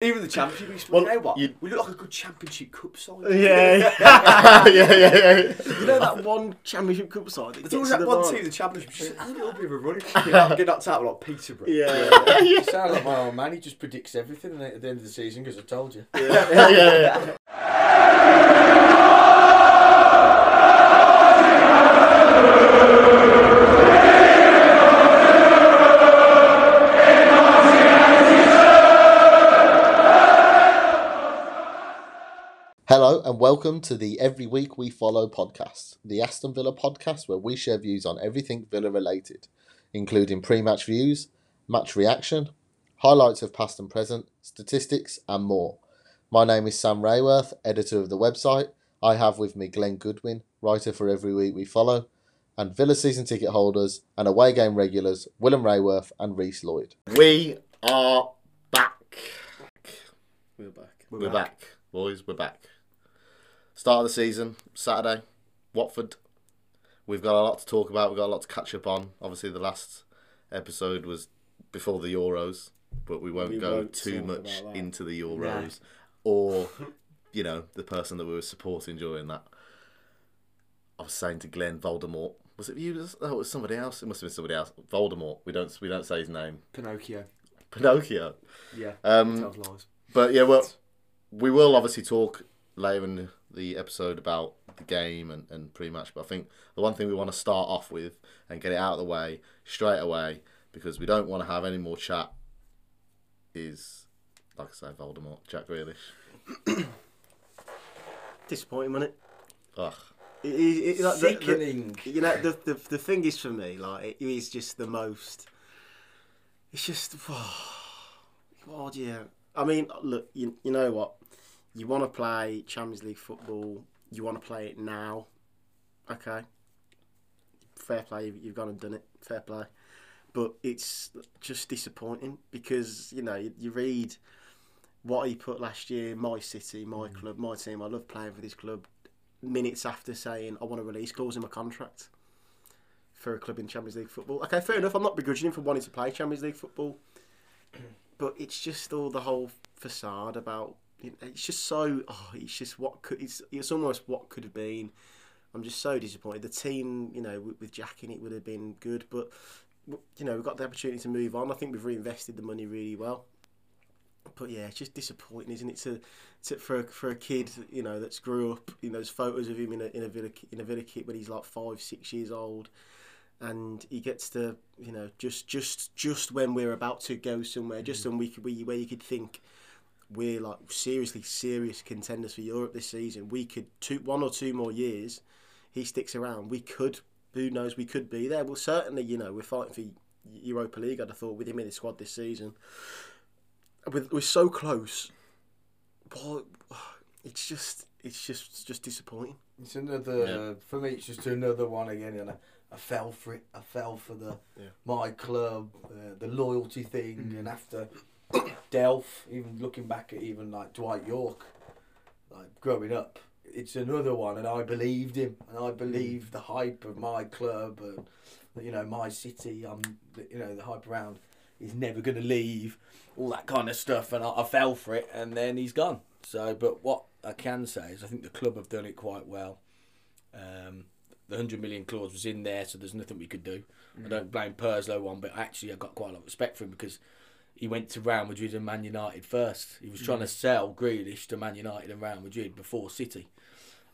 Even the championship, we used to, Well, you know what? you- We look like a good championship cup side. Yeah. yeah, yeah, yeah. you know that one Championship Cup side that There's always that the one final? team, the championship, just has a little bit of a run. Get knocked- get knocked out like Peterborough. Yeah. You sound like my old man. He just predicts everything at the end of the season because I told you. yeah, yeah, yeah. Hello and welcome to the Every Week We Follow podcast, the Aston Villa podcast where we share views on everything Villa related, including pre match views, match reaction, highlights of past and present, statistics, and more. My name is Sam Rayworth, editor of the website. I have with me Glenn Goodwin, writer for Every Week We Follow, and Villa season ticket holders and away game regulars Willem Rayworth and Reese Lloyd. We are back. We're back. We're, back. boys. We're back. Start of the season, Saturday, Watford. We've got a lot to talk about. We've got a lot to catch up on. Obviously, the last episode was before the Euros, but we won't We go won't too much into the Euros or, you know, the person that we were supporting during that. I was saying to Glenn Voldemort. Was it you? Oh, it was somebody else. It must have been somebody else. Voldemort. We don't. We don't say his name. Pinocchio. Pinocchio. Yeah. Um, but yeah, well, we will obviously talk later in the episode about the game and, and pre-match. But I think the one thing we want to start off with and get it out of the way straight away because we don't want to have any more chat is, like I say, Voldemort, Jack Grealish. Disappointing, wasn't it? Ugh. It- it- it- like, the- the- Sickening. you know, the, the the thing is for me, like it is just the most. It's just, God, yeah. I mean, look, you you know what? You want to play Champions League football. You want to play it now. Okay. Fair play. You've, gone and done it. Fair play. But it's just disappointing because you know you, you read what he put last year. My city, my mm. club, my team. I love playing for this club minutes after saying I want a release clause in my contract for a club in Champions League football. Okay, fair enough. I'm not begrudging him for wanting to play Champions League football, but it's just all the whole facade about. It's just so. Oh, it's just what could. It's it's almost what could have been. I'm just so disappointed. The team, you know, with, with Jack in it would have been good, but you know, we've got the opportunity to move on. I think we've reinvested the money really well. But yeah, it's just disappointing, isn't it? To, to for a, for a kid, you know, that's grew up. You know, there's photos of him in a in a villa in a villa kit when he's like five, six years old, and he gets to you know just just just when we're about to go somewhere, just mm. when we could we, where you could think we're like seriously serious contenders for Europe this season. We could two one or two more years, he sticks around. We could who knows we could be there. Well, certainly you know we're fighting for Europa League. I'd have thought with him in the squad this season. With, we're so close, but it's just it's just it's just disappointing. It's another Yeah. for me. It's just another one again. And I, I fell for it. I fell for the Yeah. my club, uh, the loyalty thing, and after Delph, even looking back at even like Dwight Yorke, like growing up, it's another one. And I believed him, and I mm. believed the hype of my club, and you know my city. Um, I'm you know the hype around. is never going to leave, all that kind of stuff, and I, I fell for it, and then he's gone. So, but what I can say is, I think the club have done it quite well. Um, the hundred million clause was in there, so there's nothing we could do. I mm. don't blame Purslow one, but actually I got quite a lot of respect for him because he went to Real Madrid and Man United first. He was trying to sell Grealish to Man United and Real Madrid before City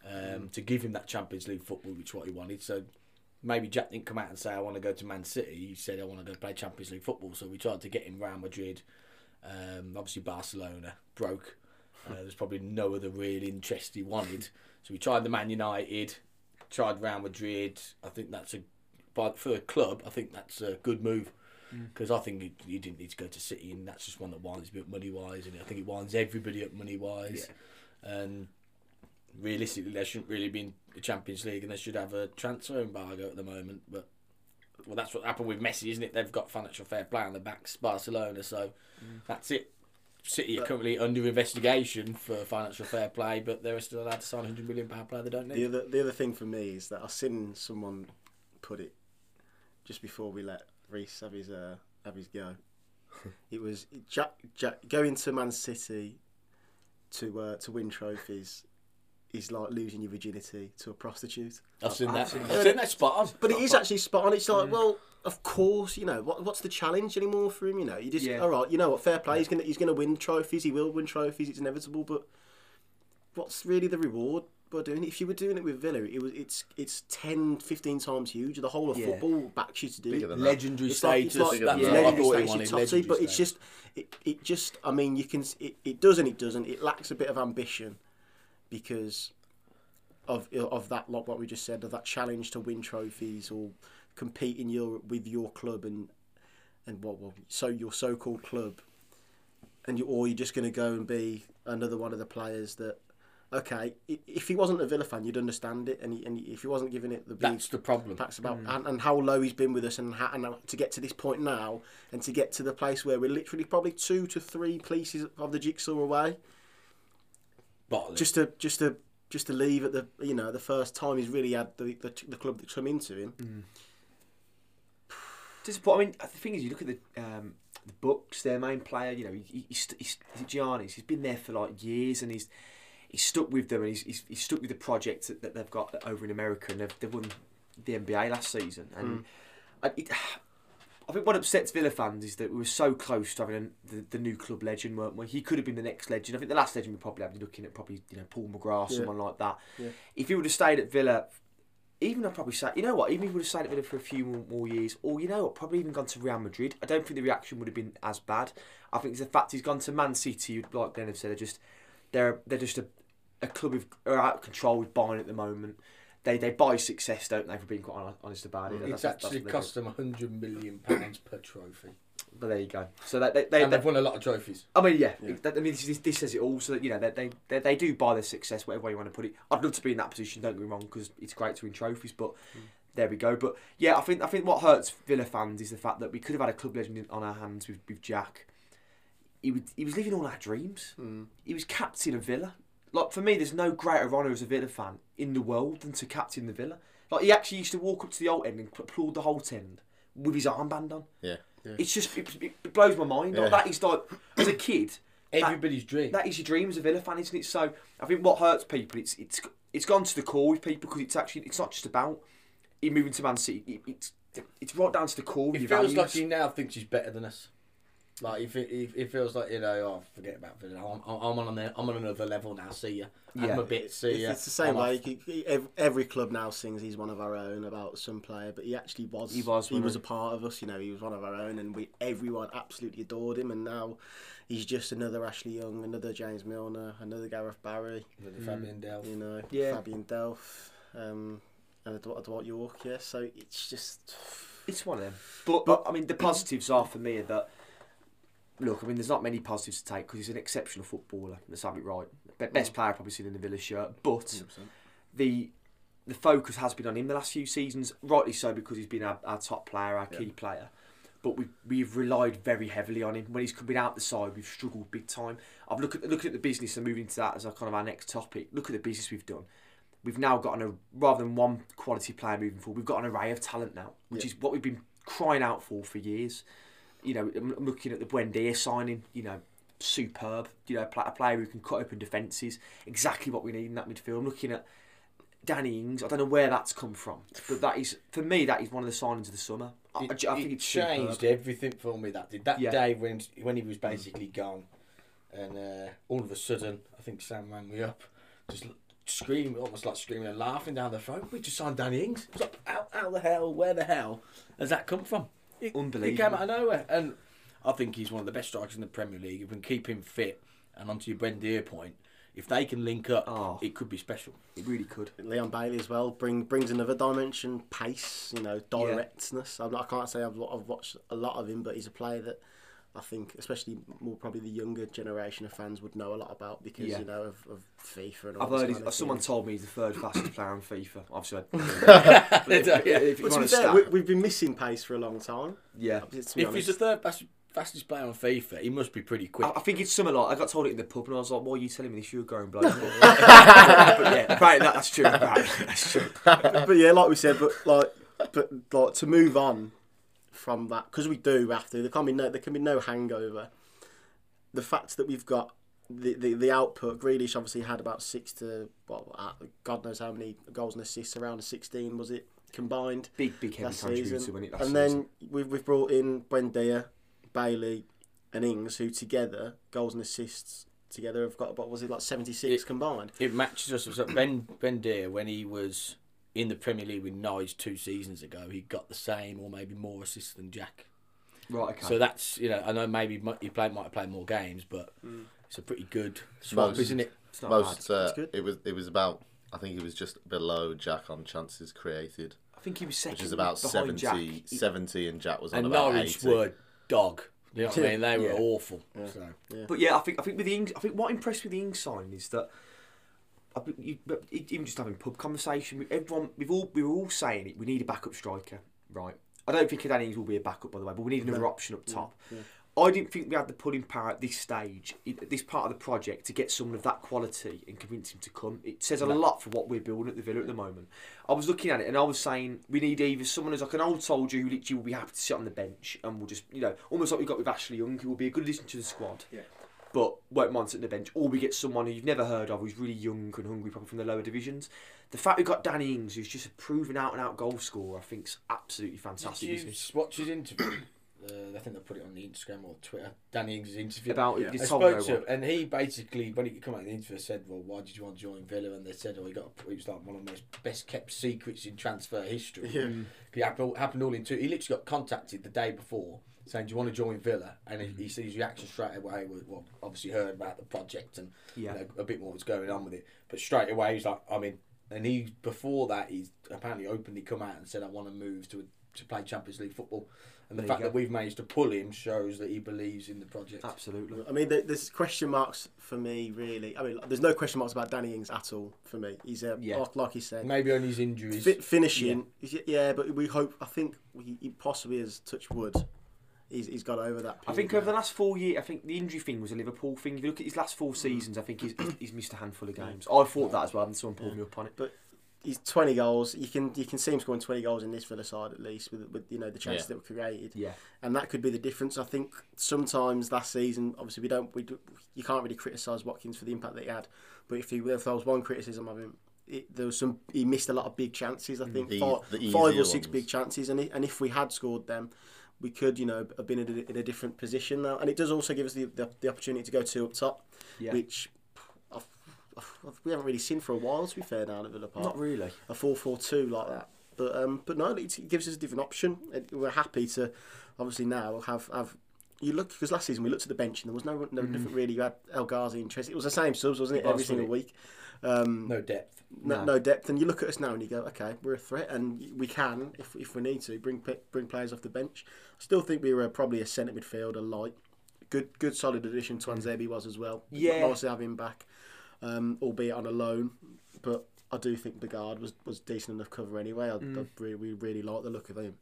um, to give him that Champions League football, which is what he wanted. So maybe Jack didn't come out and say I want to go to Man City. He said I want to go play Champions League football. So we tried to get him Real Madrid. Um, obviously Barcelona broke. Uh, there's probably no other real interest he wanted. So we tried the Man United, tried Real Madrid. I think that's a, but for a club, I think that's a good move Mm. because I think he, he didn't need to go to City, and that's just one that winds him up money wise, and I think it winds everybody up money wise. And realistically, there shouldn't really be a Champions League, and they should have a transfer embargo at the moment. But well, that's what happened with Messi, isn't it? They've got financial fair play on the backs, Barcelona, so mm. that's it. City are currently under investigation for financial fair play, but they're still allowed to sign a hundred million pound player they don't need. The other the other thing for me is that I've seen someone put it just before we let Reese have his uh, have his go. it was Jack, Jack going to Man City to uh, to win trophies is like losing your virginity to a prostitute. I've seen that. I've seen that spot on. But it is actually spot on. It's like, well, of course, you know, what, what's the challenge anymore for him? You know, you just, Yeah. all right, you know what, fair play. He's gonna he's gonna win trophies. He will win trophies. It's inevitable. But what's really the reward by doing it? If you were doing it with Villa, it was it's it's 10, 15 times huge. The whole of Yeah. football backs you to do it. Legendary It's like, status. it's like yeah, legendary status, wanted. top two, legendary but it's just it, it just I mean you can it, it does and it doesn't. It lacks a bit of ambition because of of that lot what we just said of that challenge to win trophies or compete in your with your club and and what well, so your so-called club and you or you're just going to go and be another one of the players that okay if he wasn't a Villa fan you'd understand it and, he, and if he wasn't giving it the big That's the problem. That's about Mm. and, and how low he's been with us, and, how, and to get to this point now, and to get to the place where we're literally probably two to three pieces of the jigsaw away, Bottling. just to just to just to leave at the you know the first time he's really had the the, the club that's come into him. Mm. Disappointing. I mean, the thing is, you look at the um, the Bucks, their main player. You know, he, he, he's, he's, is it Giannis? He's been there for like years, and he's he's stuck with them, and he's he's, he's stuck with the project that, that they've got over in America, and they've, they've won the NBA last season. And hmm. I, it, I think what upsets Villa fans is that we were so close to having the, the new club legend, weren't we? He could have been the next legend. I think the last legend we probably have been looking at probably you know Paul McGrath, Yeah. someone like that. Yeah. If he would have stayed at Villa even I'd probably say, you know what, even if he would have stayed at Villa for a few more, more years, or you know what, probably even gone to Real Madrid, I don't think the reaction would have been as bad. I think it's the fact he's gone to Man City, like Glenn have said, they're just they're they're just a, a club are out of control with buying at the moment. They they buy success, don't they? For being quite honest about it. It's That's- that's actually they cost them hundred million pounds per trophy. But there you go. So that they, they, and they they've won a lot of trophies. I mean, yeah. Yeah. That, I mean, this, this says it all. So that, you know, they, they they they do buy their success, whatever way you want to put it. I'd love to be in that position. Don't get me wrong, because it's great to win trophies. But there we go. But yeah, I think I think what hurts Villa fans is the fact that we could have had a club legend on our hands with, with Jack. He would, he was living all our dreams. Mm. He was captain of Villa. Like for me, there's no greater honour as a Villa fan in the world than to captain the Villa. Like he actually used to walk up to the old end and applaud the whole end with his armband on. Yeah. yeah. It's just it, it blows my mind. Like, Yeah. that is like as a kid. That- Everybody's dream. that is your dream as a Villa fan, isn't it? So I think what hurts people, it's it's it's gone to the core with people because it's actually it's not just about him moving to Man City. It, it's it's right down to the core It feels values. like he now thinks he's better than us. Like if it, if it feels like you know, oh, forget about Villa. I'm, I'm on an, I'm on another level now. See ya. I'm Yeah. a bit. See It's, ya. it's the same I'm way. off. you- you- ev- Every club now sings he's one of our own about some player, but he actually was. He was He one was a of- part of us. You know, he was one of our own, and we everyone absolutely adored him. And now he's just another Ashley Young, another James Milner, another Gareth Barry. With the Fabian Delph. You know, Yeah. Fabian Delph, um, and Dwight, Dwight Yorke. Yeah, so it's just. It's one of them. But, but I mean, the positives are for me that look. I mean, there's not many positives to take because he's an exceptional footballer. Let's have it right. Be- Best mm. player I've probably seen in the Villa shirt, but the the focus has been on him the last few seasons, rightly so because he's been our, our top player, our key player. But we've, we've relied very heavily on him. When he's been out the side, we've struggled big time. I've looked at looking at the business and moving to that as our kind of our next topic. Look at the business we've done. We've now got an, a rather than one quality player moving forward, we've got an array of talent now, which Yeah. is what we've been crying out for for years. You know, I'm looking at the Buendia signing. You know, superb. You know, a player who can cut open defences. Exactly what we need in that midfield. I'm looking at Danny Ings. I don't know where that's come from, but that is for me. That is one of the signings of the summer. I, It, I, think it changed superb. everything for me. That did that Yeah. day when when he was basically gone, and uh, all of a sudden, I think Sam rang me up, just screaming, almost like screaming and laughing down the phone. We just signed Danny Ings. I was like, how, how the hell? Where the hell has that come from? It, It came out of nowhere, and I think he's one of the best strikers in the Premier League. If we can keep him fit, and onto your Buendia point, if they can link up, Oh. it could be special. It really could. Leon Bailey as well bring brings another dimension, pace, you know, directness. I'm I can't say I've, I've watched a lot of him, but he's a player that I think, especially more probably the younger generation of fans would know a lot about because Yeah. you know of, of FIFA and all I've heard kind of uh, someone thing. told me he's the third fastest player on FIFA. I've said. But if, if you want to fair, we, stat, we've been missing pace for a long time. yeah. To be If he's the third best, fastest player on FIFA, he must be pretty quick. I, I think it's something like I got told it in the pub and I was like, "Why are you telling me this? You're going grown bloke." but yeah, apparently that, that's true. Apparently that's true. but yeah, like we said, but like, but like to move on from that because we do have to. There can be no there can be no hangover. The fact that we've got the, the, the output, Grealish obviously had about six to well, uh, God knows how many goals and assists, around sixteen was it combined Big, big heavy contributor season. when it last and season. then we've we've brought in Buendia, Bailey, and Ings, who together goals and assists together have got what was it like seventy six combined. It matches us. So Ben Buendia, when he was in the Premier League with Norwich two seasons ago, he got the same or maybe more assists than Jack. right, okay. So that's you know I know maybe mu- he played might have played more games, but it's a pretty good swap, Most- isn't it? it's not Most uh, good. it was it was about I think he was just below Jack on chances created, I think he was second. which is about behind 70, Jack. 70 and Jack was on And about Norwich 80. were dog. You know what I mean? They were Yeah. awful. So. But yeah, I think I think with the Ings, I think what impressed me with the Ings signing is that I think you, but e- even just having pub conversation with everyone, we've all we were all saying it. We need a backup striker, right? I don't think Danny Ings will be a backup by the way, but we need another option up top. I didn't think we had the pulling power at this stage, at this part of the project, to get someone of that quality and convince him to come. It says a lot for what we're building at the Villa at the moment. I was looking at it and I was saying we need either someone who's like an old soldier who literally will be happy to sit on the bench and will just, you know, almost like we got with Ashley Young, who will be a good addition to the squad. Yeah. But won't mind sitting on the bench, or we get someone who you've never heard of, who's really young and hungry, probably from the lower divisions. The fact we've got Danny Ings, who's just a proven out and out goal scorer, I think's absolutely fantastic. Did you it? watch his interview? uh, I think they put it on the Instagram or Twitter. Danny Ings' interview. About Yeah. it, I spoke to him, and he basically, when he came out in the interview, said, "Well, why did you want to join Villa?" And they said, "Oh, he got it was like one of the most best kept secrets in transfer history." Yeah. It happened, happened all in two. He literally got contacted the day before saying, "Do you want to join Villa?" And he, he mm-hmm. said his reaction straight away was, "Well, obviously heard about the project and Yeah. you know, a bit more was going on with it." But straight away he's like, "I mean," and he before that he's apparently openly come out and said, "I want to move to to play Champions League football." And the There fact go. that we've managed to pull him shows that he believes in the project. Absolutely. I mean, there's question marks for me, really. I mean, there's no question marks about Danny Ings at all for me. He's a Yeah. like, like you said, Maybe on his injuries. fi- finishing. Yeah. yeah, but we hope. I think we, he possibly has touched wood. He's, he's got over that. I think period over the last four years, I think the injury thing was a Liverpool thing. If you look at his last four seasons, I think he's, he's, missed a handful of games. I thought that as well, and someone pulled me up on it. But he's 20 goals. You can you can see him scoring 20 goals in this Villa side at least with with you know the chances Yeah. that were created. Yeah. and that could be the difference. I think sometimes last season, obviously we don't we do, you can't really criticise Watkins for the impact that he had, but if he if there was one criticism of him. It, there was some. He missed a lot of big chances. I mm, think The- five, the five or six ones. big chances, and, and if we had scored them, we could, you know, have been in a, in a different position now. And it does also give us the, the, the opportunity to go two up top, Yeah. which I've, I've, we haven't really seen for a while. To be fair, down at Villa Park Not really. a four four two like that. But um, but no, it, it gives us a different option. It, we're happy to obviously now have have. You look because last season we looked at the bench and there was no no different really. You had El Ghazi and Trent. It was the same subs, wasn't it? It was, Every single wasn't week. Um, no depth. no, No. no depth, and you look at us now and you go, okay, we're a threat, and we can, if, if we need to, bring bring players off the bench. I still think we were probably a centre midfielder light. Good, good, solid addition. Tuanzebe was as well. Yeah. nice to have him back, um, albeit on a loan. But I do think Begard was, was decent enough cover anyway. I, I really, we really like the look of him.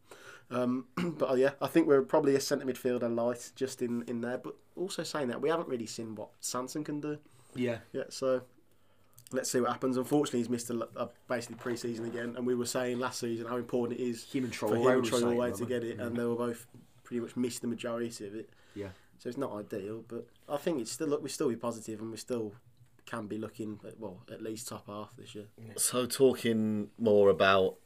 Um, but uh, yeah, I think we're probably a centre midfielder light just in, in there. But also saying that we haven't really seen what Sanson can do. Yeah. Yeah, so let's see what happens. Unfortunately, he's missed a, a basically pre-season again, and we were saying last season how important it is Him and for him and were Traore to get it, and mm-hmm. they were both pretty much missed the majority of it. Yeah. So it's not ideal, but I think it's still look we still be positive, and we still can be looking at well at least top half this year. So talking more about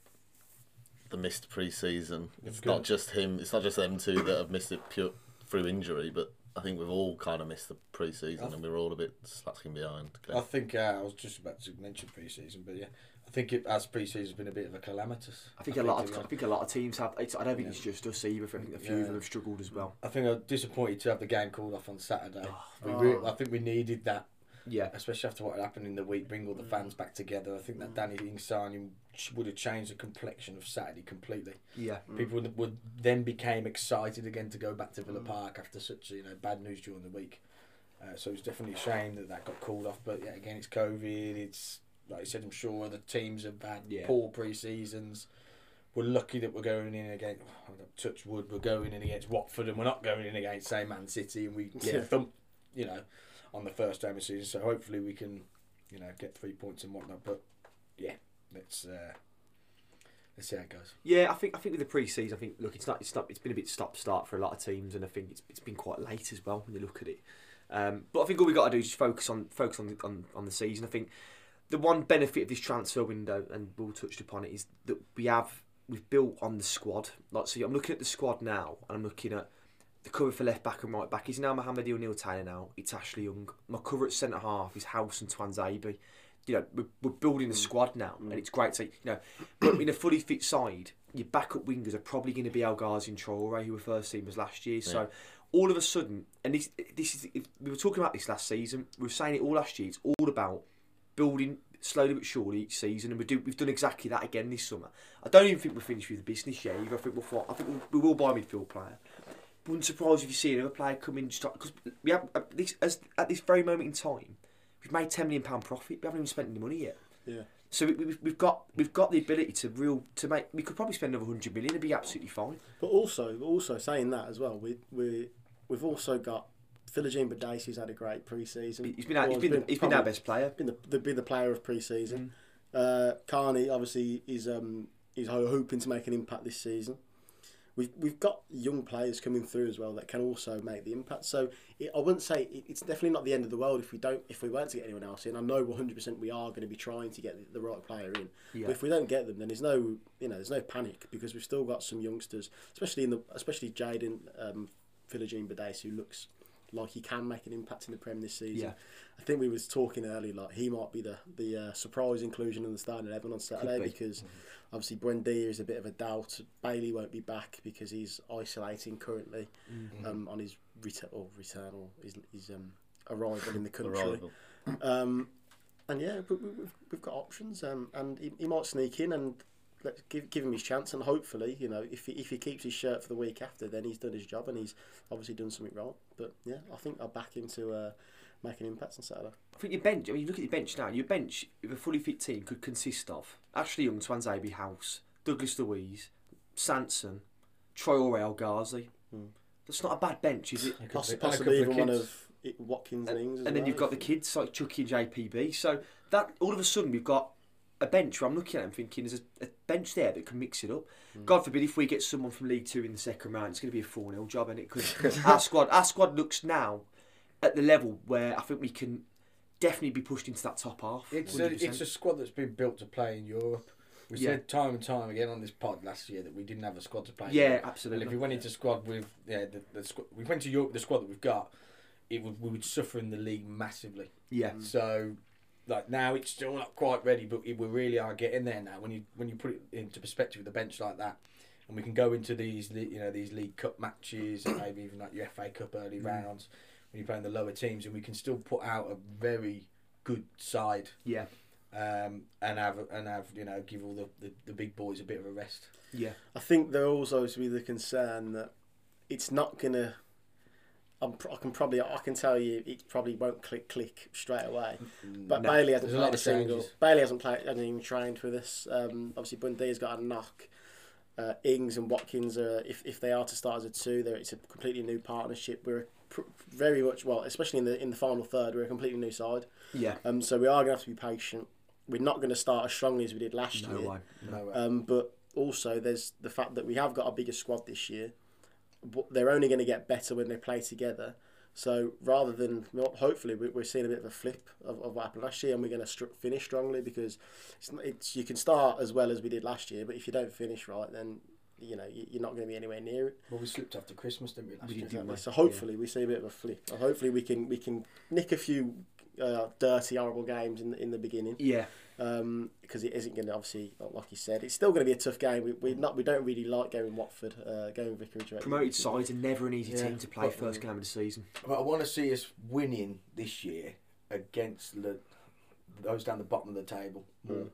the missed pre-season, it's Good. not just him. It's not just them two that have missed it pure through injury, but I think we've all kind of missed the pre-season, and we're all a bit slacking behind. I think uh, I was just about to mention pre-season, but yeah, I think it, as pre-season's been a bit of a calamitous. I think a lot. Of, I think a lot of teams have. It's, I don't think Yeah. it's just us either. I think a few of them have struggled as well. I think I'm disappointed to have the game called off on Saturday. we Oh. re- I think we needed that, Yeah. especially after what had happened in the week. Bring all the mm. fans back together. I think that mm. Danny Ings signing would have changed the complexion of Saturday completely. Yeah. Mm. People would, would then became excited again to go back to Villa Park after such you know bad news during the week. Uh, so it's definitely a shame that that got called off. But yeah, again, it's COVID. It's like I said, I'm sure other teams have had Yeah. poor pre seasons. We're lucky that we're going in against oh, touch wood. We're going in against Watford, and we're not going in against say Man City, and we get Yeah. thumped, you know, on the first game of the season. So hopefully we can, you know, get three points and whatnot. But yeah, let's uh, Let's see how it goes. Yeah, I think I think with the pre-season, I think look, it's not it's not it's been a bit stop start for a lot of teams, and I think it's it's been quite late as well when you look at it. Um, but I think all we got to do is focus on focus on on on the season. I think the one benefit of this transfer window, and Will touched upon it, is that we have we've built on the squad. Like, so I'm looking at the squad now, and I'm looking at the cover for left back and right back. Is now Mohamed O'Neill Taylor now. It's Ashley Young. My cover at centre half is Hause and Tuanzebe. You know, we're, we're building the mm. squad now, and mm. it's great to you know. But in a fully fit side, your backup wingers are probably going to be El Ghazi and Traore, who were first teamers last year. So all of a sudden, and this this is we were talking about this last season. We were saying it all last year. It's all about building slowly but surely each season, and we do we've done exactly that again this summer. I don't even think we're finished with the business yet. Either. I think we'll I think we'll, we will buy a midfield player. Wouldn't surprise if you see another player come in because we have at this as at this very moment in time, we've made ten million pound profit. We haven't even spent any money yet. Yeah. So we, we've, we've got we've got the ability to real to make. We could probably spend another hundred million It'd be absolutely fine. But also, also saying that as well, we we we've also got Philogene Bidace's had a great pre-season. He's been our, he's Well, been, he's been our best player. Been the, the been the player of pre-season. Mm. Uh, Carney obviously is um is hoping to make an impact this season. We've we've got young players coming through as well that can also make the impact. So it, I wouldn't say it, it's definitely not the end of the world if we don't if we weren't to get anyone else in. I know 100 percent we are going to be trying to get the, the right player in. Yeah. But if we don't get them, then there's no you know there's no panic because we've still got some youngsters, especially in the especially Jaden um, Philogene Bidace who looks like he can make an impact in the Prem this season. Yeah. I think we was talking earlier like he might be the the uh, surprise inclusion in the starting eleven on Saturday be. because obviously Buendia is a bit of a doubt. Bailey won't be back because he's isolating currently um, on his return or return or his, his um, arrival in the country. Um, and yeah, we, we, we've, we've got options, um, and he, he might sneak in and let's give give him his chance. And hopefully, you know, if he, if he keeps his shirt for the week after, then he's done his job and he's obviously done something right. But yeah, I think I'll back him to uh, make an impact on Saturday. I think your bench. I mean, you look at your bench now. Your bench, if a fully fit team, could consist of Ashley Young, Tuanzebe Hause, Douglas Luiz, Sanson, Traore El, Ghazi. Hmm. That's not a bad bench, is it? Poss- and a couple possibly even one of it- Watkins and, Ings. and then well, you've got the kids like Chucky and JPB. So that all of a sudden we've got a bench where I'm looking at and thinking there's a, a bench there that can mix it up. Hmm. God forbid if we get someone from League Two in the second round, it's going to be a 4 0 job, and it could. our squad, our squad looks now at the level where I think we can definitely be pushed into that top half. It's a, 100%. it's a squad that's been built to play in Europe. We Yeah. said time and time again on this pod last year that we didn't have a squad to play. in yeah, And absolutely. if we went into squad with yeah the, the squad, we went to Europe the squad that we've got, it would we would suffer in the league massively. yeah, So like now it's still not quite ready, but we really are getting there now. When you when you put it into perspective with a bench like that, and we can go into these you know these League Cup matches and maybe even like your FA Cup early rounds when you're playing the lower teams, and we can still put out a very good side yeah, um, and have and have you know give all the, the, the big boys a bit of a rest. yeah. I think there also to be the concern that it's not gonna. I'm, pr- I can probably I can tell you it probably won't click click straight away. But No, Bailey hasn't there's played a of single. changes. Bailey hasn't played hasn't even trained with us. Um, obviously Bundy's got a knock. Uh, Ings and Watkins are if, if they are to start as a two, there it's a completely new partnership. We're pr- very much well, especially in the in the final third, we're a completely new side. Yeah, Um, so we are going to have to be patient. We're not going to start as strongly as we did last no year. way. No, Um, but also, there's the fact that we have got a bigger squad this year. But they're only going to get better when they play together. So rather than well, hopefully we- we're seeing a bit of a flip of, of what happened last year, and we're going to str- finish strongly because it's, it's you can start as well as we did last year, but if you don't finish right, then you know you- you're not going to be anywhere near it. well, we slipped after Christmas, didn't we? Last We year? did, didn't we? So hopefully we see a bit of a flip. Hopefully we can we can nick a few uh, dirty, horrible games in the, in the beginning Yeah, because it isn't going to obviously like you said it's still going to be a tough game. We we not we don't really like going Watford, uh, going Vicarage. Road. promoted sides are never an easy Yeah, team to play but- first game of the season. But I want to see us winning this year against the those down the bottom of the table more.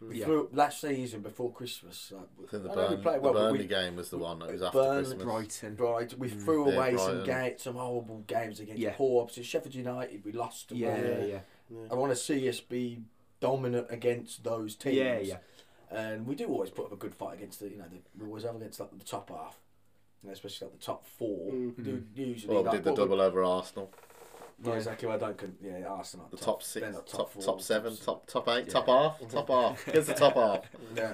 We Yeah. threw last season before Christmas. Like, I think the, I know we played well, the Burnley we- game was the one that was after Burn- Christmas. Brighton. Right, we threw Mm. Yeah, away some Brighton. ga- some horrible games against Yeah. poor opposition. Sheffield United, we lost. Yeah, away. yeah, yeah, I want to see us be dominant against those teams. yeah, yeah. And we do always put up a good fight against the, you know, the, we always have against like the top half, you know, especially like the top four. Mm. We do usually. Well, we like, did the what we- double over Arsenal. Not exactly where I don't. Con- yeah, Arsenal. The top six, they're top four, top seven, top top eight, Yeah. top half, top half. Here's the top half. Yeah.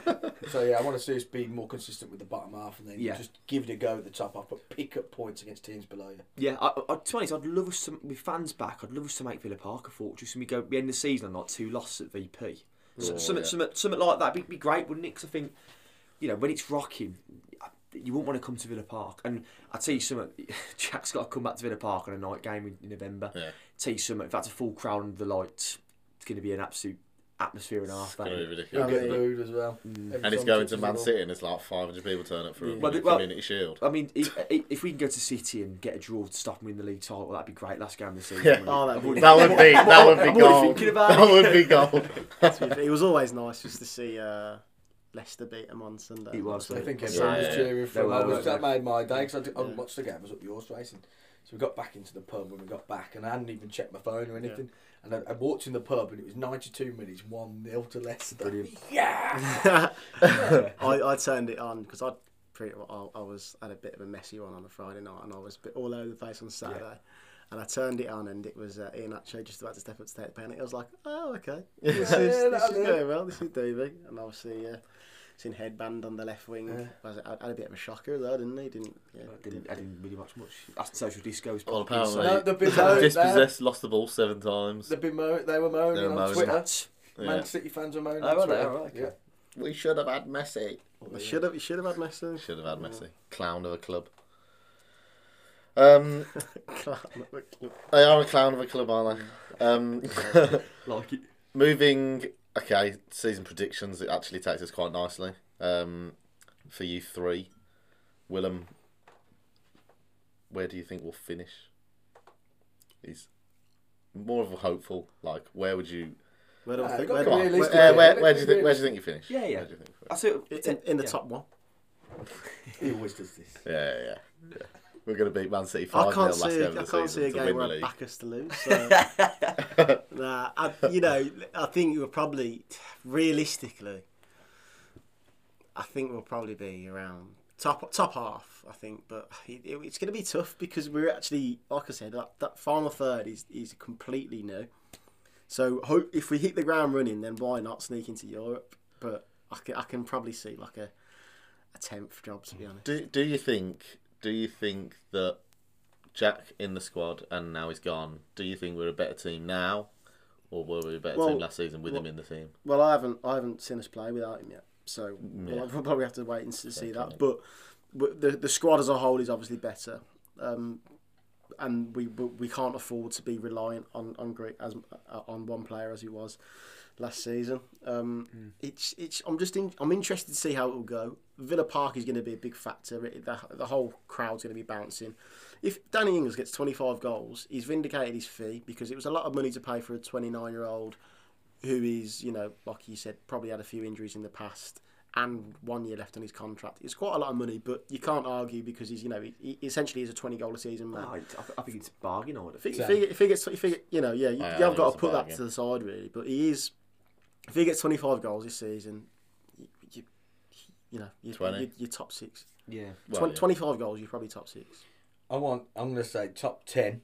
so yeah, I want to see us be more consistent with the bottom half, and then Yeah. just give it a go at the top half, but pick up points against teams below you. Yeah, I, I, to be honest, I'd love us to, with fans back, I'd love us to make Villa Park a fortress and we go we end the season on like two losses at VP. So, Oh, something, yeah. something, something like that would be great, wouldn't it? Because I think, you know, when it's rocking, you wouldn't want to come to Villa Park. And I tell you something, Jack's got to come back to Villa Park on a night game in, in November. Yeah. Tell you something, if that's a full crowd under the lights, it's going to be an absolute atmosphere and a half. It's gonna be ridiculous. You'll get mean- booed as well. Every And it's going to Man. City, and it's like 500 people turn up for a Yeah. Well, community well- shield. I mean, if, if we can go to City and get a draw to stop them in the league title, that'd be great. Last game of the season. Yeah. Oh, that'd be- That would be that would I'm be gold. thinking about That would be gold. it was always nice just to see uh, Leicester beat them on Sunday. It was, I think Yeah. everyone was Yeah. cheering They for were, I was, that made my day because I, did- I Yeah. watched the game. I was up the horse racing, so we got back into the pub when we got back, and I hadn't even checked my phone or anything. And I, I walked in the pub, and it was ninety-two minutes, one 0 to Leicester. Brilliant. Yeah. I, I turned it on because I pretty well, I, I was had a bit of a messy one on a Friday night and I was a bit all over the place on Saturday. And I turned it on and it was uh, Iheanacho just about to step up to take the penalty. I was like, oh, okay. This is, Yeah, this is do. going well. This is Doovie. And obviously, uh, seen headband on the left wing. Yeah. Was it, had a bit of a shocker though, didn't he? Didn't, yeah, I didn't, I didn't really watch much. That's social discos. Well, probably, so- apparently, No, they've been dispossessed, lost the ball seven times. They've been mo- they were moaning They were on moaning. Twitter. Yeah. Man City fans were moaning Oh, on? Twitter. Oh, okay. Yeah. We should have had Messi. They should have, you should have had Messi. Should have had Messi. Clown of a club. Um, they are a clown of a club, aren't they? Um, Like it. moving. Okay, season predictions. It actually takes us quite nicely. Um, for you three, Willem. Where do you think we'll finish? He's more of a hopeful. Like, where would you? Where do I think? got Where, do you think? Where do you think you finish? Yeah, yeah. Where do you think you finish? I see. in, in the yeah. top one. He always does this. Yeah, yeah, yeah. yeah. We're going to beat Man City 5 0 can't last game of the I can't see a game where I back us to lose. So. nah, I, you know, I think we're probably, realistically, I think we'll probably be around top top half. I think, but it, it- it's going to be tough because we're actually, like I said, that, that final third is is completely new. So hope if we hit the ground running, then why not sneak into Europe? But I can, I can probably see like a a tenth job to be honest. Do Do you think? Do you think that Jack in the squad and now he's gone? Do you think we're a better team now, or were we a better Well, team last season with him in the team? Well, I haven't I haven't seen us play without him yet, so Yeah. we'll, we'll probably have to wait and see Okay. that. But, but the the squad as a whole is obviously better, um, and we we can't afford to be reliant on on great as uh, on one player as he was last season. Um, Hmm. It's it's I'm just in, I'm interested to see how it will go. Villa Park is going to be a big factor. It, the, the whole crowd's going to be bouncing. If Danny Ings gets 25 goals, he's vindicated his fee because it was a lot of money to pay for a 29 year old who is, you know, like you said, probably had a few injuries in the past and one year left on his contract. It's quite a lot of money, but you can't argue because he's, you know, he, he essentially is a 20 goal a season man. Oh, I, I think it's a bargain order. If he, if, he, if he gets, if he, get- you know, yeah, you, I you have got to a put that to the side really. But he is, if he gets 25 goals this season, you, you, you know, you, 20. you, you're top six. Yeah. Well, Twen- yeah. 25 goals, you're probably top six. I want. I'm going to say top ten.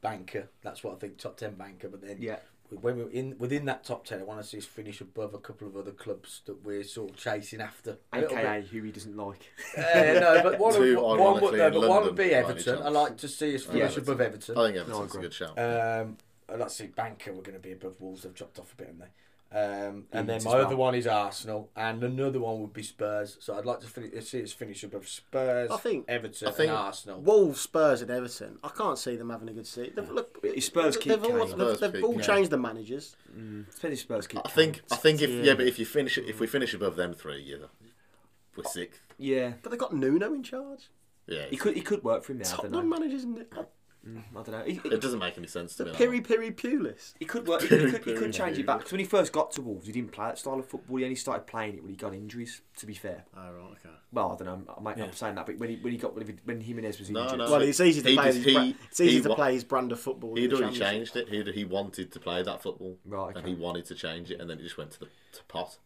Banker. That's what I think. Top ten banker. But then Yeah. When we're in within that top ten, I want to see us finish above a couple of other clubs that we're sort of chasing after. A bit. AKA who he doesn't like. Uh, no, but one, Two would, one, would, no, in but one would be Everton. I like to see us finish Yeah. above Everton. I think No, Everton's a agree. good shout. Um, and let's see, Banker, we're going to be above Wolves. They've dropped off a bit, haven't they? Um, and then my as other one is Arsenal, and another one would be Spurs. So I'd like to finish, see us finish up above Spurs, I think- Everton, I think- and Arsenal. Wolves, Spurs, and Everton. I can't see them having a good season. They've, look, If Spurs they've, keep all, Kane. they've, Spurs they've keep all Kane. changed the managers. Mm. Depends Spurs keep. I think. I think if Yeah. yeah, but if you finish if we finish above them three, yeah, we're sixth. Yeah. But they've got Nuno in charge. Yeah, He could. He could work for him now. I don't Tottenham know. managers. in it. Mm, I don't know. He, he, it doesn't make any sense to me. Piri Piri Pulis. he could work. He, he could, he could change it back. Because when he first got to Wolves, he didn't play that style of football. He only started playing it when he got injuries. To be fair. Oh, right, okay. Well, I don't know. I might Yeah. not saying that, but when he when he got when Jimenez was No, injured. no. Well, it's easy to He play. just- his he- it's easy to wa- play his brand of football. He'd the already changed it. He he wanted to play that football, Right. and he wanted to change it, and then it just went to the to pot.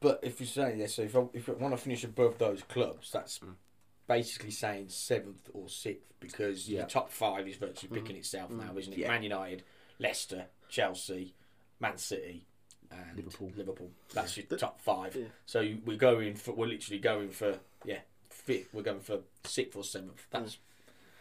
But if you say yeah, so if I, if I want to finish above those clubs, that's basically saying seventh or sixth because Yeah. the top five is virtually mm-hmm. picking itself now, mm-hmm. isn't it? Yeah. Man United, Leicester, Chelsea, Man City, and Liverpool. Liverpool. That's your top five. Yeah. So we're going for we're literally going for yeah fifth. We're going for sixth or seventh. Mm. That's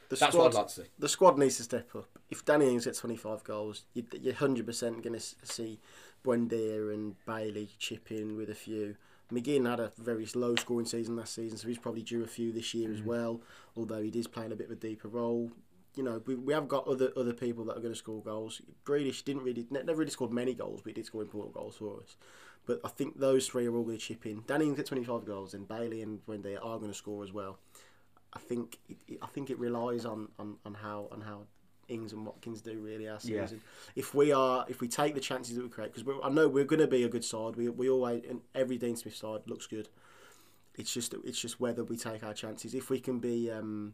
The that's squad, what I'd like to see. the squad needs to step up. If Danny Ings gets 25 goals, you, you're 100% going to see Buendia and Bailey chip in with a few. McGinn had a very low scoring season last season, so he's probably due a few this year as mm. well, although he is playing a bit of a deeper role. You know, we, we have got other other people that are going to score goals. Grealish didn't really, never really scored many goals, but he did score important goals for us. But I think those three are all going to chip in. Danny gets 25 goals, and Bailey and Buendia are going to score as well. I think it, it, I think it relies on, on, on how on how Ings and Watkins do really our Yeah. season. If we are if we take the chances that we create, because I know we're going to be a good side. We we always and every Dean Smith side looks good. It's just it's just whether we take our chances. If we can be um,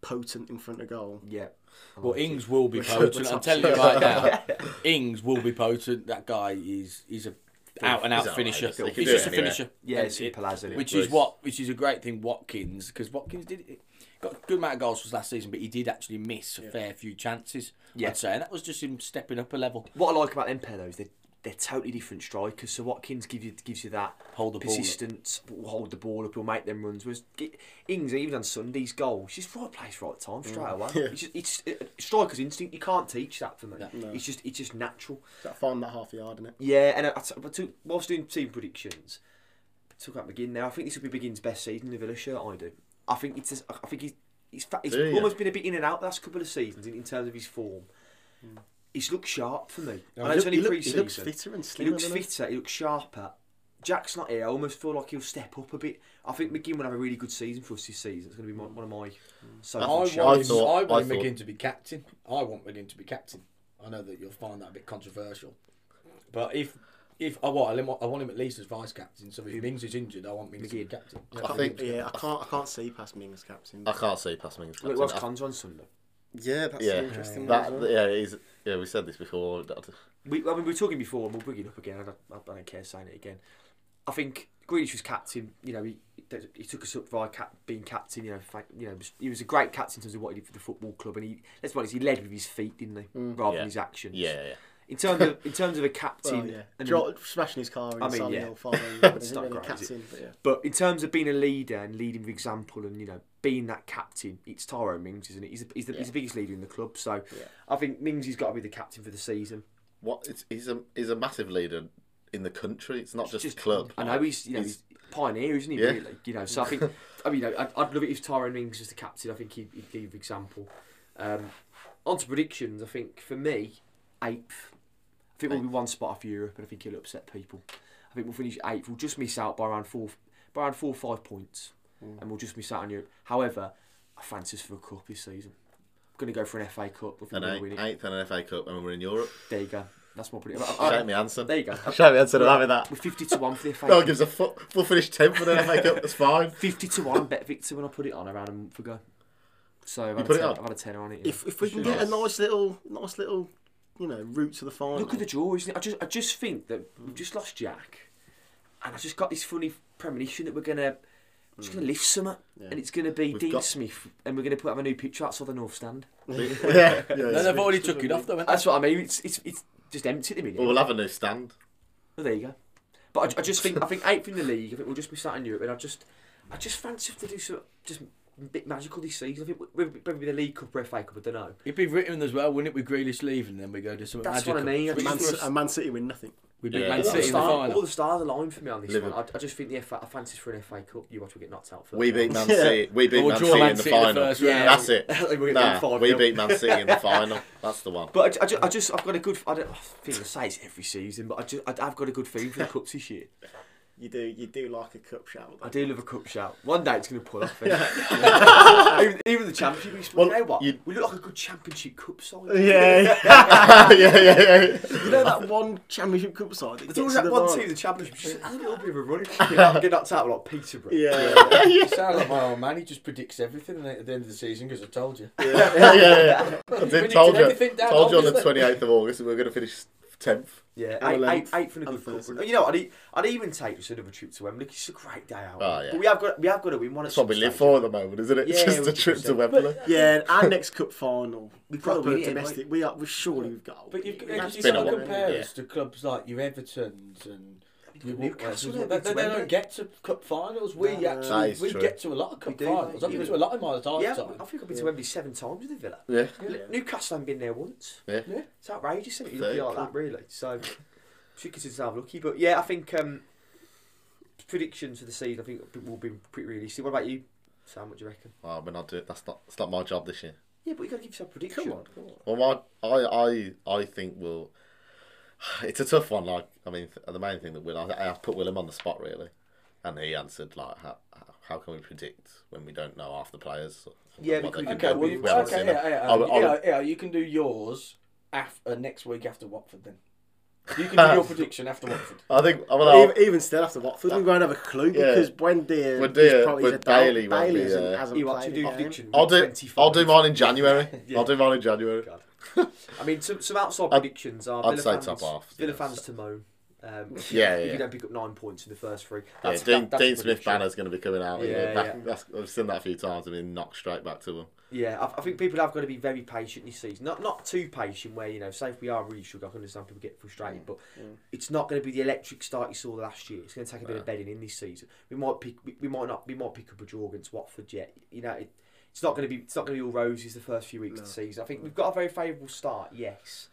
potent in front of goal, Yeah. Well, Ings will be We're potent. I'm telling you right now, Ings will be potent. That guy is he's a out and out finisher. outrageous. He He's just it a anyway. finisher. Yeah, And simple it- as it. which Bruce. is what which is a great thing. Watkins because Watkins did got a good amount of goals for last season, but he did actually miss a fair few chances. Yeah. I'd say, and that was just him stepping up a level. What I like about them pair though is they're, they're totally different strikers. So Watkins gives you gives you that Hold the ball up. persistence, will hold the ball up, he'll make them runs. Whereas Ings, even on Sunday's goals, just right place, right time, straight away. It's just it's uh, striker's instinct. You can't teach that for me. No. It's just it's just natural. that find that half a yard in it. Yeah, and I, I, t- I took, whilst doing team predictions, I took out McGinn there. I think this will be McGinn's best season in the Villa shirt. I do. I think it's. I think he's. He's, fa- he's almost been a bit in and out the last couple of seasons in, in terms of his form. He's looked sharp for me. I know it's only he, look, he looks fitter and He looks doesn't he? fitter. He looks sharper. Jack's not here. I almost feel like he'll step up a bit. I think McGinn will have a really good season for us this season. It's going to be one of my so I far want, shouts. thought- I I want thought- McGinn to be captain. I want McGinn to be captain. I know that you'll find that a bit controversial, but if if oh, I want, I want- him at least as vice captain. So if mm. Mings is injured, I want Mings to be McGinn. captain. I think- Yeah, I can't I can't see past Mings captain. I can't see past Mings. Look, what's captain. Cons on Sunday? Yeah, that's Yeah. an interesting. That, one as well. yeah, he's, yeah, we said this before. We, I mean, we were talking before, and we'll bring it up again. I don't, I don't care saying it again. I think Grealish was captain. You know, he he took us up via cap, being captain. You know, fa- you know, he was a great captain in terms of what he did for the football club, and he let's be honest, he led with his feet, didn't he, mm. rather Yeah. than his actions. Yeah, yeah. In terms of in terms of a captain, Well, yeah. and Dro- smashing his car in I mean, Solihull yeah. following, It's but not really great, is captain. But yeah. But in terms of being a leader and leading with example and you know being that captain, it's Tyrone Mings, isn't it? He's the, he's the, he's the biggest leader in the club. So Yeah. I think Mings has got to be the captain for the season. What? It's, he's a he's a massive leader in the country. It's not just, Just- club. I know he's you know He's- he's pioneer, isn't he? Yeah. Really, you know. So I think I mean you know, I'd, I'd love it if Tyrone Mings was the captain. I think he'd, he'd give example. Um, on to predictions. I think for me, eighth. I think we'll be one spot off Europe, and I think he'll upset people. I think we'll finish eighth. We'll just miss out by around four, by around four or five points, mm. and we'll just miss out on Europe. However, I fancy us for a cup this season. I'm going to go for an FA Cup. I think an we're eight, win eighth and an FA Cup, and we're in Europe. There you go. That's my prediction. Shout me Hanson. There you go. Shout me Hanson. I'm having that. We're 50 to 1 for the FA No one Cup. gives a fuck. We'll finish tenth for the FA Cup. That's fine. 50 to 1 BetVictor when I put it on around a month ago. So I've had, put a it ten, on? I've had a tenner on it. yeah. If if we can get a nice little nice little you know route to the final. Look at the draw, isn't it? I just, I just think that we've just lost Jack, and I've just got this funny premonition that we're gonna, we're just gonna mm. lift something, Yeah. and it's gonna be We've Dean got- Smith, and we're gonna put have a new picture outside the North Stand. yeah, yeah. No, they've already took it off though. haven't? That's what I mean. It's, it's, it's just empty at the minute. Well, we'll have a new stand. Well, there you go. But I, I just think I think eighth in the league. I think we'll just be sat in Europe, and I just I just fancy to do some just a bit magical this season. I think we'll maybe be the League Cup or FA Cup. I don't know. It'd be written as well, wouldn't it, with Grealish leaving, and then we go to something That's magical. what I mean. I Which just Man, is think for Ci- us. and Man City win nothing. We beat Yeah. Man All All City the, in the final. all the stars align for me on this Liverpool. one. I, I just think the FA, I fancy for an FA Cup. You watch we get knocked out first. We beat Man Yeah. City. We beat We'll Man City Man in the City in the final. first round. That's it. We Nah, we beat Man City in the final. That's the one. But I, I, just, I just, I've got a good. I don't I think I say it's every season, but I just, I, I've got a good feeling for the cups this year. You do you do like a cup shout. I do love a cup shout. One day it's going to pull off. innit? even, even the championship, we, Well, you know what? you- We look like a good championship cup side. Yeah, yeah, yeah, yeah. you know that one championship cup side. That There's always gets that one final? team, the championship, just a little bit of a run. Get, get knocked out like Peterborough. Yeah, You sound like my old man. He just predicts everything at the end of the season because I told you. yeah, yeah, yeah. I did told you, down told you on the 28th of August that we were going to finish tenth. Yeah, And eight, the eighth and a good cup You know, I'd, e- I'd even take just another trip to Wembley. It's a great day out. Oh, yeah. But we have got we have got to win one. at That's what some we live for at the moment, isn't it? Yeah, just a trip to 100%. Wembley. Yeah, our next cup final, We've proper got to win it, domestic. right? We are. We surely we've got. But you've, got you to been got to win it. while. compare us to clubs like your Evertons and your Newcastle, Newcastle. they've They, they, they don't get to cup finals. We No, no. actually we true. get to a lot of cup do, finals. I've been to a lot in my lifetime. Yeah, I think I've been to Wembley seven times with the Villa. Yeah. Li- Newcastle haven't been there once. Yeah. Yeah. It's outrageous, isn't it? You Fair. look like that, really. So, should consider yourself lucky. But yeah, I think um, predictions for the season, I think will be pretty realistic. What about you, Sam? What do you reckon? Oh, we're not doing. That's not. It's not my job this year. Yeah, but you got to give yourself a prediction. Come on, come on. Well, my, I, I, I think we'll. It's a tough one. Like, I mean, the main thing that Will, I, I put Willem on the spot really, and he answered like, how, how can we predict when we don't know half the players? Yeah, What we they could- can Okay, well, We you, okay, yeah, yeah, I would- I yeah, yeah, you can do yours after, uh, next week after Watford then. You can do your prediction after Watford. I think. I mean, Even, even still after Watford, we won't have a clue Yeah. because Buendia, Buendia, is probably but he's a dog. Bailey Bailey be, hasn't, uh, hasn't You played to do a game. prediction? I'll do. 25. I'll do mine in January. Yeah. I'll do mine in January. God. I mean, some, some outside I'd- predictions are I'd Villa say fans, top half, Villa yeah. fans to moan. Um, Yeah, if you don't pick up nine points in the first three, Yeah, Dean, that, that's Dean Smith prediction. banner's going to be coming out. Yeah, Yeah, back, yeah. That's, I've seen that a few times. I've been knocked straight back to them. Yeah, I, I think people have got to be very patient this season. Not not too patient, where you know, say if we are really struggling, I can understand people get frustrated, but it's not going to be the electric start you saw last year. It's going to take a bit of bedding in this season. We might pick, we, we might not, we might pick up a draw against Watford yet. You know, it, it's not going to be, it's not going to be all roses the first few weeks of the season. I think we've got a very favourable start, yes,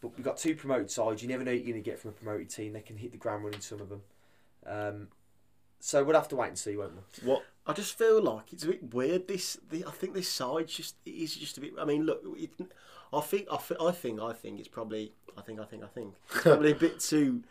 but we've got two promoted sides. You never know what you're going to get from a promoted team. They can hit the ground running, some of them. Um, so we'll have to wait and see, won't we? What? I just feel like it's a bit weird. This, the, I think this side just is just a bit. I mean, look, it, I think, I, I think, I think it's probably, I think, I think, I think, probably a bit too.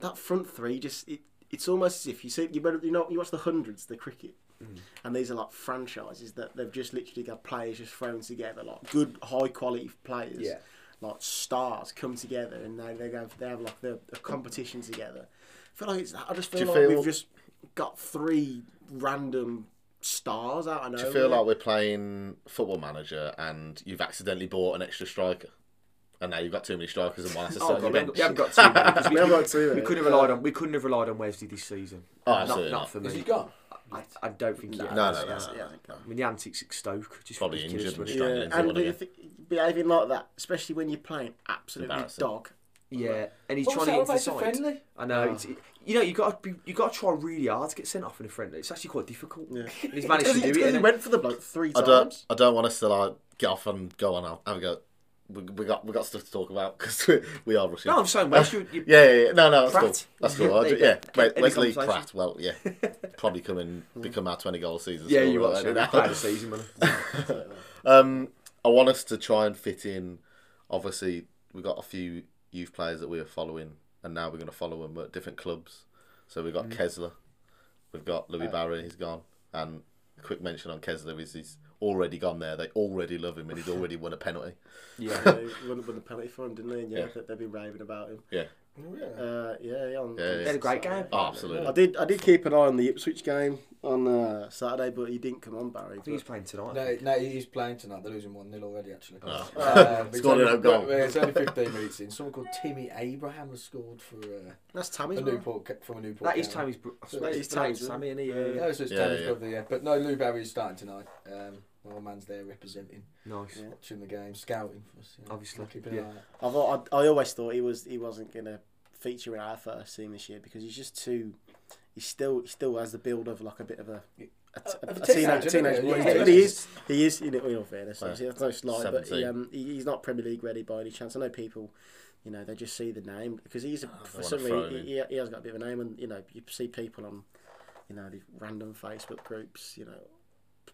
That front three, just it, it's almost as if you see you better, you know, you watch the hundreds, the cricket, Mm. and these are like franchises that they've just literally got players just thrown together, like good, high quality players, Yeah. like stars come together, and they they go, they have like the, a competition together. I feel like it's. I just feel like feel- we've just got three random stars out of Do you feel like we're playing Football Manager and you've accidentally bought an extra striker? And now you've got too many strikers and one has to Oh, start God, your we bench. haven't got too many. 'cause We haven't got too we many. couldn't have relied on. We couldn't have relied on Wesley this season. Oh, not, absolutely not not. for Is he me. gone? I, I don't think he No, has. No, no, Yeah, no, no, no, no. I mean, the antics at Stoke just Probably injured and wasn't it? struggling. Yeah, and one you behaving like that, especially when you're playing absolutely dog. Yeah, and he's What trying to get into the side. friendly? I know. It's, it, you know, you got to be, you got to try really hard to get sent off in a friendly. It's actually quite difficult. Yeah. And he's managed to do it. he went for the bloke three I times. don't. I don't want us to like get off and go on. Out have a go. We, we got we got stuff to talk about because we, we are rushing. No, I'm saying. You, you, Yeah, yeah, yeah. No, no, that's Pratt. cool. That's cool. I yeah, Any Wesley? Pratt. Well, yeah, probably come and become our twenty goal season. yeah, you watch right it. now. Play the season, man. Um, I want us to try and fit in. Obviously, we've got a few youth players that we are following, and now we're going to follow them at different clubs. So we've got Kesler, we've got Louis Barry, he's gone, and quick mention on Kesler is he's already gone there. They already love him, and he's already won a penalty. Yeah. He won, won the penalty for him, didn't he? And yeah, Yeah. they've been raving about him. Yeah, Uh, yeah, yeah. On, Yeah, yeah. He had a great game. oh, absolutely. I did. I did keep an eye on the Ipswich game on uh, Saturday, but he didn't come on, Barry. I think he's playing tonight. No, no, he's playing tonight. They're losing 1 0 already, actually. Oh. Uh, it's, Scored only, an goal. uh, it's only 15 minutes in. Someone called Timmy Abraham has scored for uh, That's a Tammy's man. Newport, from a Newport. That is County. Tammy's. bro- I So suppose that it's is Tammy's Tammy's, Tammy, isn't he? Yeah, Yeah. yeah so it's Yeah, Tammy's yeah. brother, yeah. But no, Lou Barry's starting tonight. Um, my old man's there representing, Nice. Yeah. watching the game, scouting for us. You know, Obviously, keeping yeah. an eye on it. I thought. I, I always thought he was. He wasn't gonna feature in our first team this year because he's just too. He still. He still has the build of like a bit of a. A, t- Of a a teenager, teenage, doesn't teenage he? boy. Yeah, but he is. He is. In, in all fairness, Well, obviously, that's no slight. But he, um, he, he's not Premier League ready by any chance. I know people. You know, they just see the name because he's a, for some reason he, he, he has got a bit of a name, and you know you see people on, you know, these random Facebook groups, you know,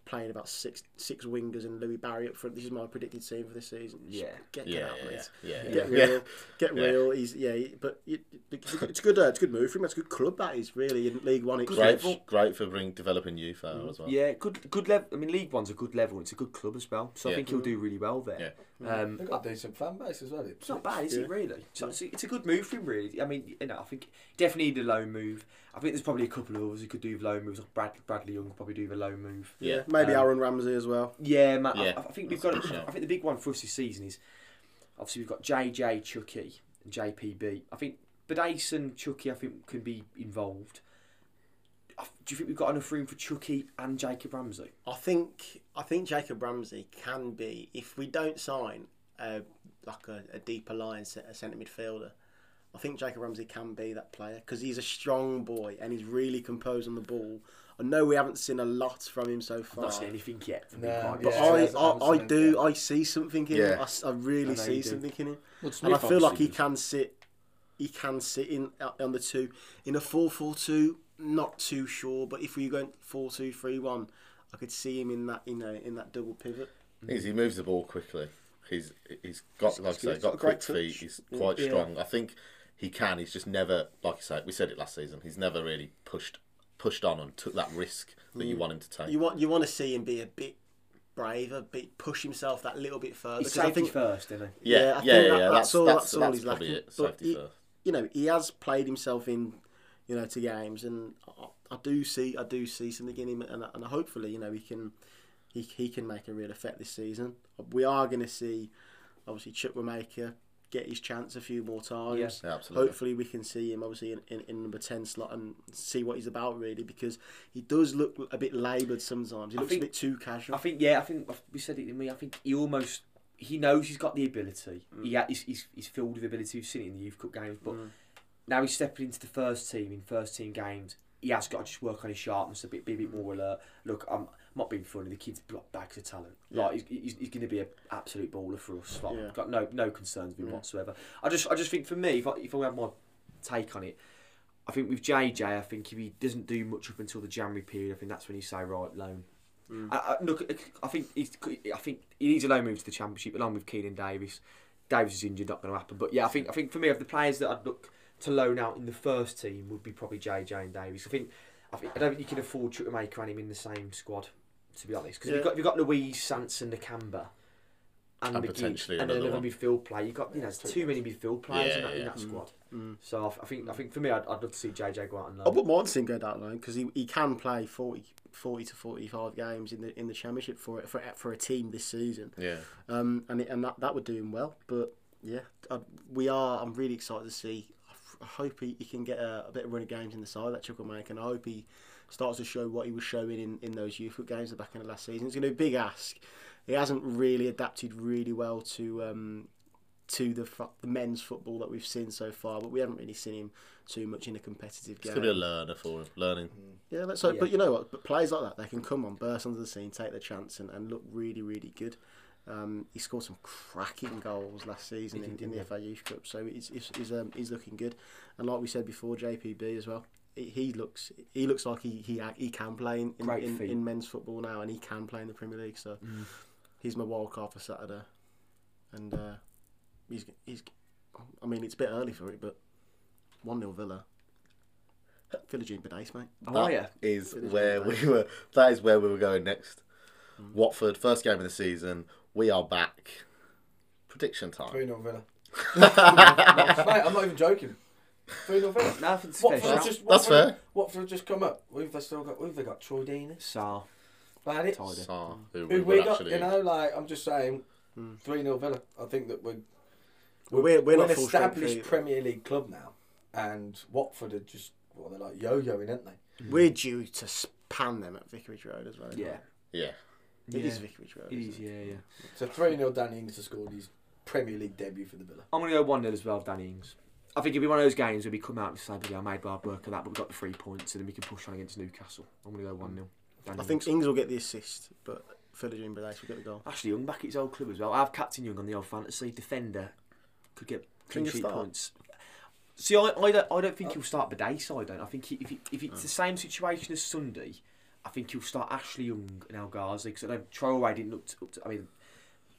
playing about six six wingers and Louis Barry up front. This is my predicted team for this season. Just Yeah. get, get Yeah, out, yeah, mate. yeah, yeah. Get yeah. real, get Yeah. real. He's yeah, but it, it's a good, uh, it's a good move for him. It's a good club that is really in League One. It's Great, level. great for bring developing youth out Mm-hmm. as well. Yeah, good, good level. I mean, League One's a good level. It's a good club as well, so I think he'll do really well there. Um, They've got a decent fan base as well. It's not bad, is Yeah. it really? So it's, it's a good move for him, really. I mean, you know, I think definitely need a loan move. I think there's probably a couple of others who could do with loan moves. Like Brad, Bradley Young could probably do the a loan move. Yeah. maybe Um, Aaron Ramsey as well. Yeah, man. Yeah, I, I think we've got. a. I think the big one for us this season is obviously we've got JJ Chucky JPB. I think Bidace and Chucky, I think, can be involved. I- Do you think we've got enough room for Chucky and Jacob Ramsey? I think I think Jacob Ramsey can be if we don't sign uh, like a, a deeper line a centre midfielder. I think Jacob Ramsey can be that player because he's a strong boy and he's really composed on the ball. I know we haven't seen a lot from him so I've far, not seen anything yet from No, him. but Yeah, I, I, I do yeah. I see something in him. I, I s- I, really I see you do. something in him, Well, and I feel like he can sit. He can sit in uh, on the two in a four four two. Not too sure, but if we go four two three one, I could see him in that you know in that double pivot. He's, he moves the ball quickly. He's he's got like I say, got Got a great quick feet. He's quite Yeah. strong. I think he can. He's just never like you say. We said it last season. He's never really pushed pushed on and took that risk that you mm. want him to take. You want you want to see him be a bit braver, bit push himself that little bit further. He's 'cause I think first, isn't he? yeah, yeah, I yeah, think yeah. that- yeah. that's That's all- that's, that's all he's lacking. it. But Safety he- first. you know he has played himself in, you know, to games, and I, I do see I do see something in him, and, and hopefully you know he can he, he can make a real effect this season. We are going to see obviously Chukwuemeka get his chance a few more times. Yeah, absolutely. Hopefully we can see him obviously in, in, in number 10 slot and see what he's about really because he does look a bit laboured sometimes. He I looks think- a bit too casual. I think yeah, I think we said it to me. I think he almost he knows he's got the ability. He mm. ha- he's, he's he's filled with ability. We've seen it in the youth cup games, but mm. Now he's stepping into the first team in first team games. He has got to just work on his sharpness a bit, be a bit more alert. Look, I'm, I'm not being funny. The kid's got bags of talent. Like he's, he's, he's going to be an absolute baller for us. Like, Yeah. Got no no concerns with him whatsoever. I just I just think for me, if I, if I have my take on it, I think with JJ, I think if he doesn't do much up until the January period, I think that's when you say right loan. Mm. I, I, look, I think he's, I think he needs a loan move to the championship along with Keinan Davis. Davis is injured, not going to happen. But yeah, I think I think for me, of the players that I'd look to loan out in the first team would be probably JJ and Davis. I think I, think, I don't think you can afford Chukwuemeka and him in the same squad, to be honest. Because Yeah. you've got you've got Luiz, Sanson, Nakamba. And, And McGinn, potentially and another another one. midfield player. You've got you know too many midfield players in Yeah, that, in yeah. that squad. Mm. So I, I think I think for me, I'd, I'd love to see JJ go out and I loan. wouldn't mind seeing him go down loan because he, he can play 40, 40 to 45 games in the in the championship for for, for a team this season. Yeah. um, and it, and that, that would do him well. But yeah, I, we are. I'm really excited to see. I f- I hope he, he can get a, a bit of run of games in the side that Chukwuemeka, and I hope he starts to show what he was showing in, in those youth games at the back end of last season. It's going to be a big ask. He hasn't really adapted really well to um, to the the men's football that we've seen so far, but we haven't really seen him too much in a competitive It's game. gonna be a learner for him. Learning. Yeah, let's hope. Yeah. But you know what? But players like that, they can come on, burst onto the scene, take the chance, and, and look really, really good. Um, he scored some cracking goals last season in, in the FA Youth Cup, so he's he's he's, um, he's looking good. And like we said before, JPB as well. He, looks he looks like he he, he can play in in, in, in men's football now, and he can play in the Premier League. So he's my wild card for Saturday, and uh, he's he's. I mean, it's a bit early for it, but one 0 Villa. Villa June Benace, mate. Oh, That yeah. is where we were. That is where we were going next. Mm. Watford, first game of the season. We are back. Prediction time. 3 0 Villa. Mate, I'm not even joking. 3 0 Villa. Nothing's Watford special. have just, That's Watford, fair. Watford have just come up. We've they still got. We've they got Troy Deeney. Sarr. Bad it. Tidy. Sarr, who Who we we would got? actually. You know, like I'm just saying, Hmm. three 0 Villa. I think that we're We're, we're, we're not an full strength established either. Premier League club now, and Watford are just well, they're like yo-yoing, aren't they? We're due to span them at Vicarage Road as well. Yeah. Yeah. It is Yeah. Vicarage Road. It isn't is, yeah, yeah. So three 0 Danny Ings has scored his Premier League debut for the Villa. I'm going to go 1 0 as well, Danny Ings. I think it'll be one of those games where we come out and say, yeah, I made hard work of that, but we got the three points and then we can push on against Newcastle. I'm going to go 1 0. I think Ings will get the assist, but Philogene Bidace will get the goal. Ashley Young back at his old club as well. I have Captain Young on the old fantasy. Defender could get clean sheet points. See, I, I, don't, I don't think he'll start Bidace, I don't. I think he, if, he, if it's the same situation as Sunday, I think he'll start Ashley Young and El Ghazi because I know Traore didn't look. To, up to, I mean,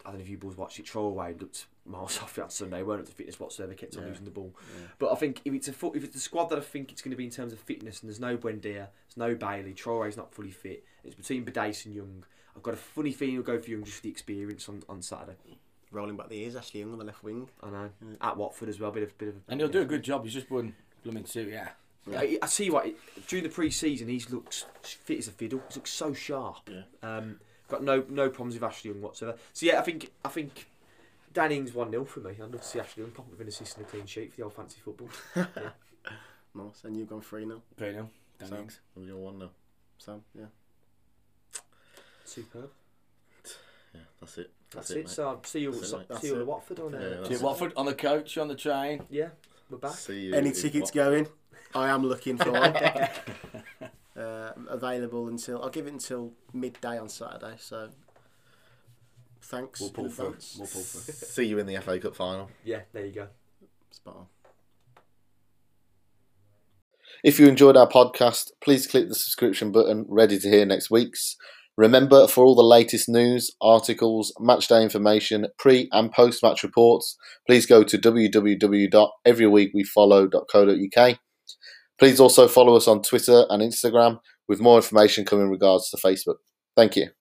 I don't know if you boys watched it. Traore looked miles off on Sunday. weren't up to fitness whatsoever. Kept on Yeah. losing the ball. But I think if it's a if it's the squad that I think it's going to be in terms of fitness, and there's no Buendia, there's no Bailey, Traore's not fully fit. It's between Bidace and Young. I've got a funny feeling he'll go for Young just for the experience on, on Saturday. Rolling back the ears, Ashley Young on the left wing. I know at Watford as well. Bit of bit of. And he'll do a good job. He's just won blooming Serie A. I, I see what during the pre-season he's looked fit as a fiddle. He's looked so sharp. Yeah. Um, got no no problems with Ashley Young whatsoever. So yeah, I think I think Dan Ings 1 0 for me. I'd love to see Ashley Young pop up with an assist and a clean sheet for the old fancy football. Nice. And you've gone three now. Three nil. Dan So- Ings. You're one now. So yeah. Superb. Yeah, that's it. That's, That's, it. it, mate. So I'll see you, That's so, mate. see you at. Watford on Yeah, uh, that's See it. Watford on the coach, on the train. Yeah, we're back. See you. Any tickets what- going? I am looking for one. uh, available until I'll give it until midday on Saturday. So thanks. We'll pull in through. advance. We'll pull through. See you in the FA Cup final. Yeah, there you go. Spot on. If you enjoyed our podcast, please click the subscription button ready to hear next week's. Remember, for all the latest news, articles, matchday information, pre and post match reports, please go to www.everyweekwefollow.co.uk. Please also follow us on Twitter and Instagram with more information coming in regards to Facebook. Thank you.